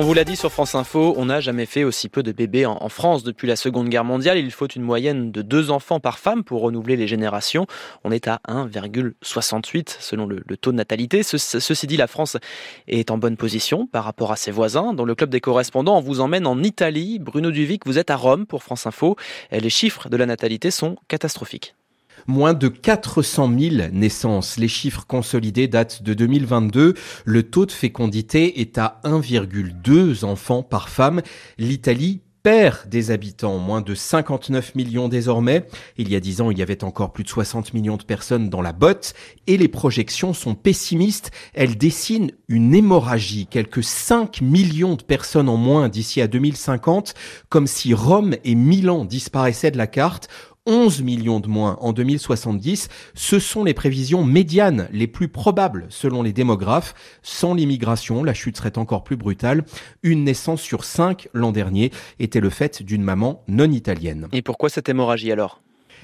On vous l'a dit sur France Info, on n'a jamais fait aussi peu de bébés en France depuis la Seconde Guerre mondiale. Il faut une moyenne de deux enfants par femme pour renouveler les générations. On est à 1,68 selon le, taux de natalité. ceci dit, la France est en bonne position par rapport à ses voisins. Dans le club des correspondants, on vous emmène en Italie. Bruno Duvic, vous êtes à Rome pour France Info. Les chiffres de la natalité sont catastrophiques. Moins de 400 000 naissances. Les chiffres consolidés datent de 2022. Le taux de fécondité est à 1,2 enfants par femme. L'Italie perd des habitants, moins de 59 millions désormais. Il y a 10 ans, il y avait encore plus de 60 millions de personnes dans la botte et les projections sont pessimistes. Elles dessinent une hémorragie, quelques 5 millions de personnes en moins d'ici à 2050, comme si Rome et Milan disparaissaient de la carte. 11 millions de moins en 2070. Ce sont les prévisions médianes les plus probables selon les démographes. Sans l'immigration, la chute serait encore plus brutale. Une naissance sur cinq l'an dernier était le fait d'une maman non italienne. Et pourquoi cette hémorragie alors?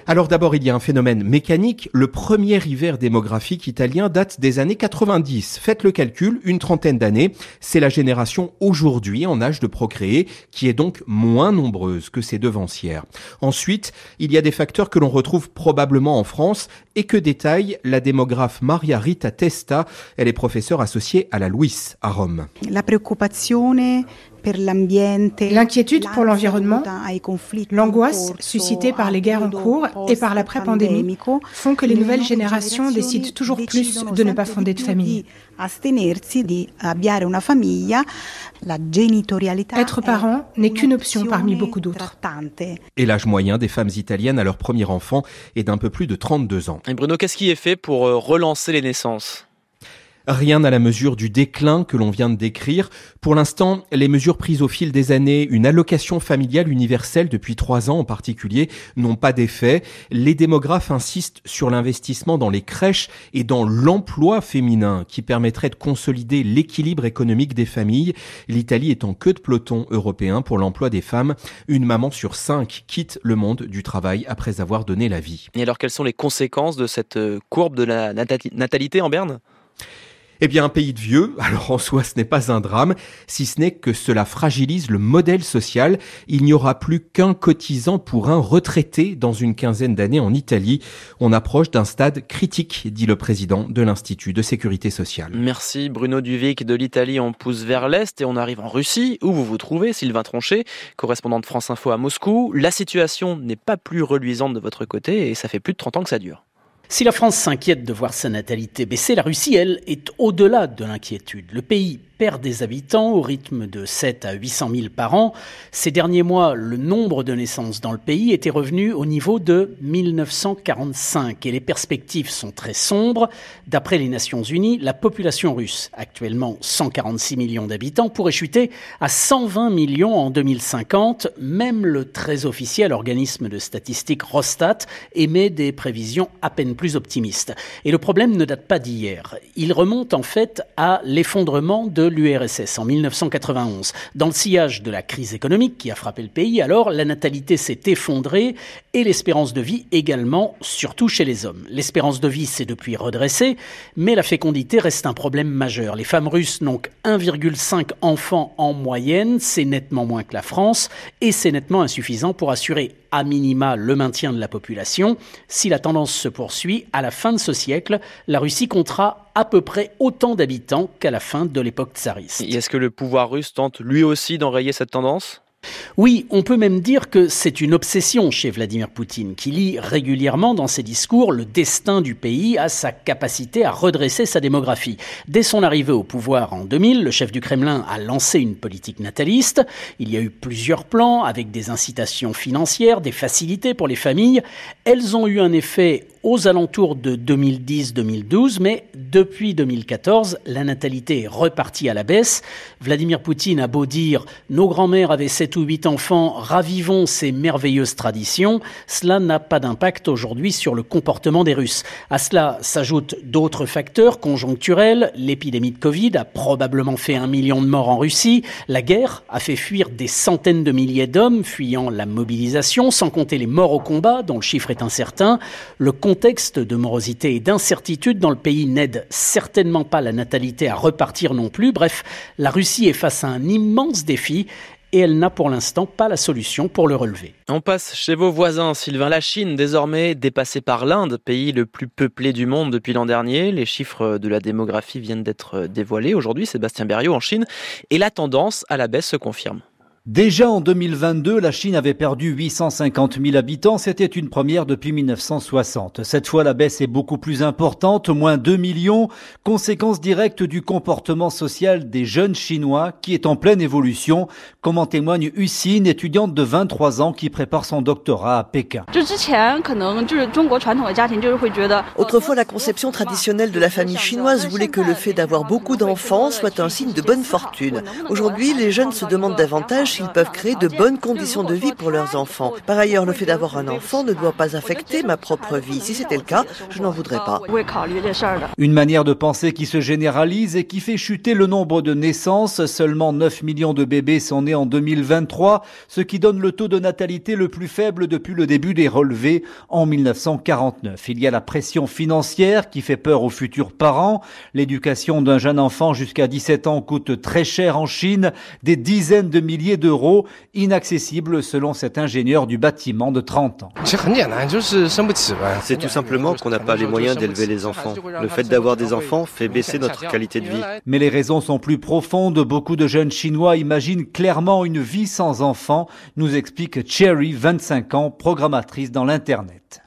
Alors d'abord, il y a un phénomène mécanique. Le premier hiver démographique italien date des années 90. Faites le calcul, une trentaine d'années. C'est la génération aujourd'hui en âge de procréer qui est donc moins nombreuse que ses devancières. Ensuite, il y a des facteurs que l'on retrouve probablement en France et que détaille la démographe Maria Rita Testa. Elle est professeure associée à la Louis à Rome. La préoccupation L'inquiétude pour l'environnement, l'angoisse suscitée par les guerres en cours et par l'après-pandémie font que les nouvelles générations décident toujours plus de ne pas fonder de famille. Être parent n'est qu'une option parmi beaucoup d'autres. Et l'âge moyen des femmes italiennes à leur premier enfant est d'un peu plus de 32 ans. Et Bruno, qu'est-ce qui est fait pour euh, relancer les naissances? Rien à la mesure du déclin que l'on vient de décrire. Pour l'instant, les mesures prises au fil des années, une allocation familiale universelle depuis trois ans en particulier, n'ont pas d'effet. Les démographes insistent sur l'investissement dans les crèches et dans l'emploi féminin qui permettrait de consolider l'équilibre économique des familles. L'Italie est en queue de peloton européen pour l'emploi des femmes. Une maman sur cinq quitte le monde du travail après avoir donné la vie. Et alors, quelles sont les conséquences de cette euh, courbe de la natalité en Berne? Eh bien, un pays de vieux, alors en soi ce n'est pas un drame, si ce n'est que cela fragilise le modèle social. Il n'y aura plus qu'un cotisant pour un retraité dans une quinzaine d'années en Italie. On approche d'un stade critique, dit le président de l'Institut de sécurité sociale. Merci Bruno Duvic de l'Italie. On pousse vers l'Est et on arrive en Russie, où vous vous trouvez, Sylvain Tronchet, correspondant de France Info à Moscou. La situation n'est pas plus reluisante de votre côté et ça fait plus de 30 ans que ça dure. Si la France s'inquiète de voir sa natalité baisser, la Russie, elle, est au-delà de l'inquiétude. Le pays perd des habitants au rythme de 7 à 800 000 par an. Ces derniers mois, le nombre de naissances dans le pays était revenu au niveau de 1945 et les perspectives sont très sombres. D'après les Nations Unies, la population russe, actuellement 146 millions d'habitants, pourrait chuter à 120 millions en 2050. Même le très officiel organisme de statistiques Rostat émet des prévisions à peine plus optimistes. Et le problème ne date pas d'hier. Il remonte en fait à l'effondrement de l'URSS en 1991. Dans le sillage de la crise économique qui a frappé le pays, alors la natalité s'est effondrée et l'espérance de vie également, surtout chez les hommes. L'espérance de vie s'est depuis redressée, mais la fécondité reste un problème majeur. Les femmes russes n'ont que 1,5 enfants en moyenne, c'est nettement moins que la France et c'est nettement insuffisant pour assurer à minima le maintien de la population. Si la tendance se poursuit, à la fin de ce siècle, la Russie comptera à peu près autant d'habitants qu'à la fin de l'époque tsariste. Est-ce que le pouvoir russe tente lui aussi d'enrayer cette tendance? Oui, on peut même dire que c'est une obsession chez Vladimir Poutine, qui lit régulièrement dans ses discours le destin du pays à sa capacité à redresser sa démographie. Dès son arrivée au pouvoir en 2000, le chef du Kremlin a lancé une politique nataliste. Il y a eu plusieurs plans avec des incitations financières, des facilités pour les familles. Elles ont eu un effet aux alentours de 2010-2012, mais depuis 2014, la natalité est repartie à la baisse. Vladimir Poutine a beau dire nos grands-mères avaient 7 ou 8 enfants, ravivons ces merveilleuses traditions, cela n'a pas d'impact aujourd'hui sur le comportement des Russes. À cela s'ajoutent d'autres facteurs conjoncturels. L'épidémie de Covid a probablement fait un million de morts en Russie. La guerre a fait fuir des centaines de milliers d'hommes fuyant la mobilisation, sans compter les morts au combat, dont le chiffre est incertain. Le contexte de morosité et d'incertitude dans le pays n'aide certainement pas la natalité à repartir non plus. Bref, la Russie est face à un immense défi et elle n'a pour l'instant pas la solution pour le relever. On passe chez vos voisins, Sylvain. La Chine, désormais dépassée par l'Inde, pays le plus peuplé du monde depuis l'an dernier. Les chiffres de la démographie viennent d'être dévoilés aujourd'hui, Sébastien Berriot en Chine, et la tendance à la baisse se confirme. Déjà en 2022, la Chine avait perdu 850 000 habitants. C'était une première depuis 1960. Cette fois, la baisse est beaucoup plus importante, moins 2 millions, conséquence directe du comportement social des jeunes Chinois qui est en pleine évolution, comme en témoigne Husine, étudiante de 23 ans qui prépare son doctorat à Pékin. Autrefois, la conception traditionnelle de la famille chinoise voulait que le fait d'avoir beaucoup d'enfants soit un signe de bonne fortune. Aujourd'hui, les jeunes se demandent davantage ils peuvent créer de bonnes conditions de vie pour leurs enfants. Par ailleurs, le fait d'avoir un enfant ne doit pas affecter ma propre vie. Si c'était le cas, je n'en voudrais pas. Une manière de penser qui se généralise et qui fait chuter le nombre de naissances. Seulement 9 millions de bébés sont nés en 2023, ce qui donne le taux de natalité le plus faible depuis le début des relevés en 1949. Il y a la pression financière qui fait peur aux futurs parents. L'éducation d'un jeune enfant jusqu'à 17 ans coûte très cher en Chine, des dizaines de milliers de d'euros, inaccessible selon cet ingénieur du bâtiment de 30 ans. C'est tout simplement qu'on n'a pas les moyens d'élever les enfants. Le fait d'avoir des enfants fait baisser notre qualité de vie. Mais les raisons sont plus profondes. Beaucoup de jeunes Chinois imaginent clairement une vie sans enfants, nous explique Cherry, 25 ans, programmatrice dans l'Internet.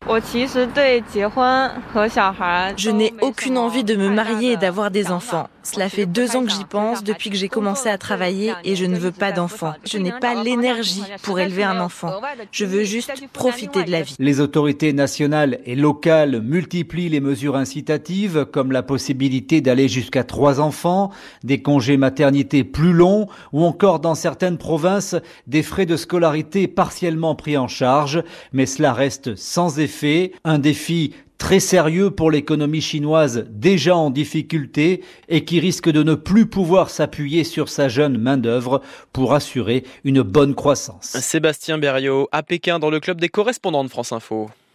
Je n'ai aucune envie de me marier et d'avoir des enfants. Cela fait deux ans que j'y pense depuis que j'ai commencé à travailler et je ne veux pas d'enfants. Je n'ai pas l'énergie pour élever un enfant. Je veux juste profiter de la vie. Les autorités nationales et locales multiplient les mesures incitatives comme la possibilité d'aller jusqu'à trois enfants, des congés maternité plus longs ou encore dans certaines provinces des frais de scolarité partiellement pris en charge. Mais cela reste sans effet. Un défi très sérieux pour l'économie chinoise déjà en difficulté et qui risque de ne plus pouvoir s'appuyer sur sa jeune main-d'œuvre pour assurer une bonne croissance. Sébastien Berriot à Pékin dans le club des correspondants de France Info.